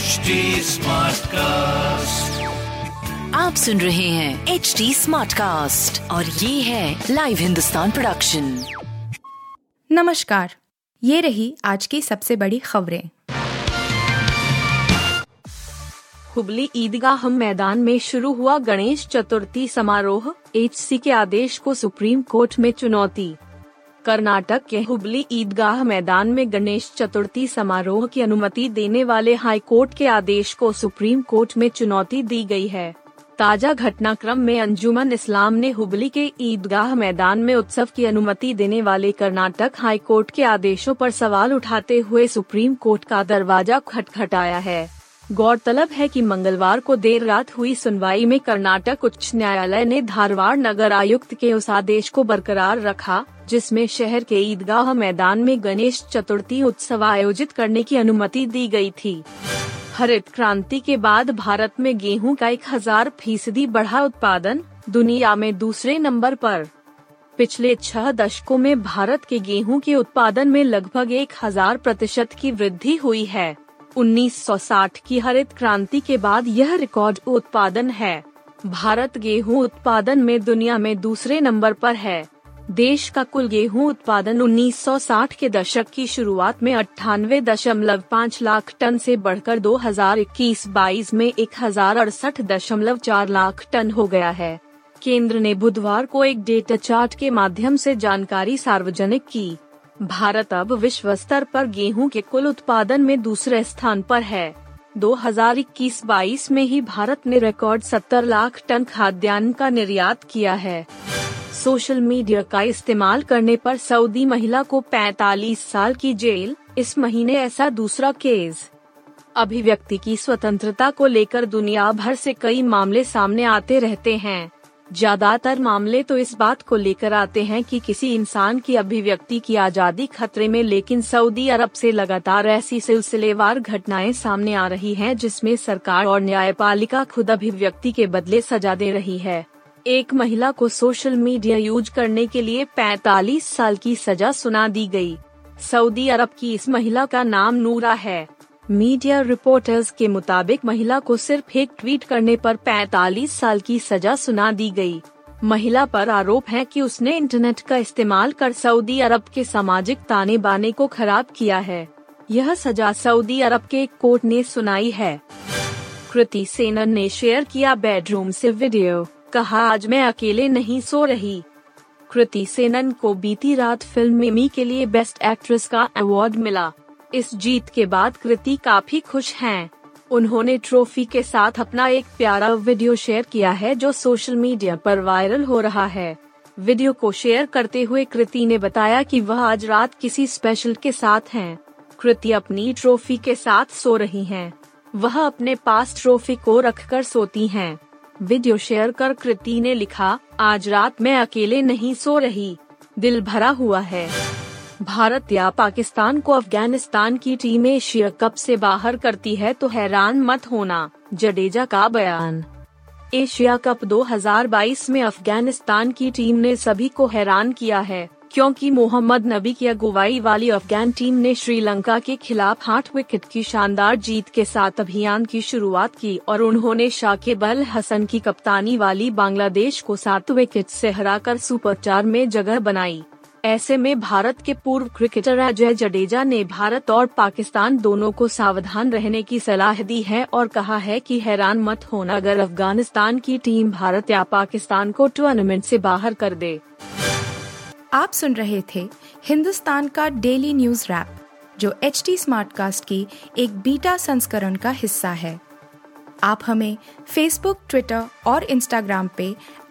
HD cast आप सुन रहे हैं एच डी स्मार्ट कास्ट और ये है लाइव हिंदुस्तान प्रोडक्शन नमस्कार। ये रही आज की सबसे बड़ी खबरें। हुबली ईदगाह मैदान में शुरू हुआ गणेश चतुर्थी समारोह एचसी के आदेश को सुप्रीम कोर्ट में चुनौती। कर्नाटक के हुबली ईदगाह मैदान में गणेश चतुर्थी समारोह की अनुमति देने वाले हाई कोर्ट के आदेश को सुप्रीम कोर्ट में चुनौती दी गई है। ताज़ा घटनाक्रम में अंजुमन इस्लाम ने हुबली के ईदगाह मैदान में उत्सव की अनुमति देने वाले कर्नाटक हाई कोर्ट के आदेशों पर सवाल उठाते हुए सुप्रीम कोर्ट का दरवाज़ा खटखटाया है। गौरतलब है कि मंगलवार को देर रात हुई सुनवाई में कर्नाटक उच्च न्यायालय ने धारवाड़ नगर आयुक्त के उस आदेश को बरकरार रखा, जिसमें शहर के ईदगाह मैदान में गणेश चतुर्थी उत्सव आयोजित करने की अनुमति दी गई थी। हरित क्रांति के बाद भारत में गेहूँ का एक हज़ार फ़ीसदी बढ़ा उत्पादन, दुनिया में दूसरे नंबर पर। पिछले छह दशकों में भारत के गेहूँ के उत्पादन में लगभग एक हज़ार प्रतिशत की वृद्धि हुई है। 1960 की हरित क्रांति के बाद यह रिकॉर्ड उत्पादन है। भारत गेहूँ उत्पादन में दुनिया में दूसरे नंबर पर है। देश का कुल गेहूँ उत्पादन 1960 के दशक की शुरुआत में अट्ठानवे दशमलव पाँच लाख टन से बढ़कर 2021-22 में एक हज़ार अड़सठ दशमलव चार लाख टन हो गया है। केंद्र ने बुधवार को एक डेटा चार्ट के माध्यम से जानकारी सार्वजनिक की। भारत अब विश्व स्तर पर गेहूँ के कुल उत्पादन में दूसरे स्थान पर है। 2021-22 में ही भारत ने रिकॉर्ड 70 लाख टन खाद्यान्न का निर्यात किया है। सोशल मीडिया का इस्तेमाल करने पर सऊदी महिला को 45 साल की जेल, इस महीने ऐसा दूसरा केस। अभिव्यक्ति की स्वतंत्रता को लेकर दुनिया भर से कई मामले सामने आते रहते हैं। ज़्यादातर मामले तो इस बात को लेकर आते हैं कि किसी इंसान की अभिव्यक्ति की आज़ादी खतरे में, लेकिन सऊदी अरब से लगातार ऐसी सिलसिलेवार घटनाएँ सामने आ रही हैं जिसमें सरकार और न्यायपालिका खुद अभिव्यक्ति के बदले सजा दे रही है एक महिला को सोशल मीडिया यूज़ करने के लिए 45 साल की सजा सुना दी गई। सऊदी अरब की इस महिला का नाम नूरा है मीडिया रिपोर्टर्स के मुताबिक महिला को सिर्फ़ एक ट्वीट करने पर 45 साल की सजा सुना दी गई। महिला पर आरोप है कि उसने इंटरनेट का इस्तेमाल कर सऊदी अरब के सामाजिक ताने बाने को खराब किया है। यह सजा सऊदी अरब के एक कोर्ट ने सुनाई है। कृति सेनन ने शेयर किया बेडरूम से वीडियो, कहा, आज मैं अकेले नहीं सो रही। कृति सेनन को बीती रात फ़िल्म मिमी के लिए बेस्ट एक्ट्रेस का अवार्ड मिला। इस जीत के बाद कृति काफ़ी खुश हैं। उन्होंने ट्रॉफी के साथ अपना एक प्यारा वीडियो शेयर किया है जो सोशल मीडिया पर वायरल हो रहा है वीडियो को शेयर करते हुए कृति ने बताया कि वह आज रात किसी स्पेशल के साथ हैं। कृति अपनी ट्रॉफी के साथ सो रही हैं। वह अपने पास ट्रॉफी को रखकर सोती हैं। वीडियो शेयर कर कृति ने लिखा, आज रात मैं अकेले नहीं सो रही दिल भरा हुआ है भारत या पाकिस्तान को अफ़गानिस्तान की टीम एशिया कप से बाहर करती है तो हैरान मत होना, जडेजा का बयान। एशिया कप 2022 में अफ़गानिस्तान की टीम ने सभी को हैरान किया है, क्योंकि मोहम्मद नबी की अगुवाई वाली अफगान टीम ने श्रीलंका के खिलाफ आठ विकेट की शानदार जीत के साथ अभियान की शुरुआत की और उन्होंने शाकिब अल हसन की कप्तानी वाली बांग्लादेश को सात विकेट से हराकर सुपर चार में जगह बनाई। ऐसे में भारत के पूर्व क्रिकेटर अजय जडेजा ने भारत और पाकिस्तान दोनों को सावधान रहने की सलाह दी है और कहा है कि हैरान मत होना अगर अफ़गानिस्तान की टीम भारत या पाकिस्तान को टूर्नामेंट से बाहर कर दे। आप सुन रहे थे हिंदुस्तान का डेली न्यूज़ रैप जो एच टी स्मार्ट कास्ट की एक बीटा संस्करण का हिस्सा है। आप हमें फेसबुक ट्विटर और इंस्टाग्राम पे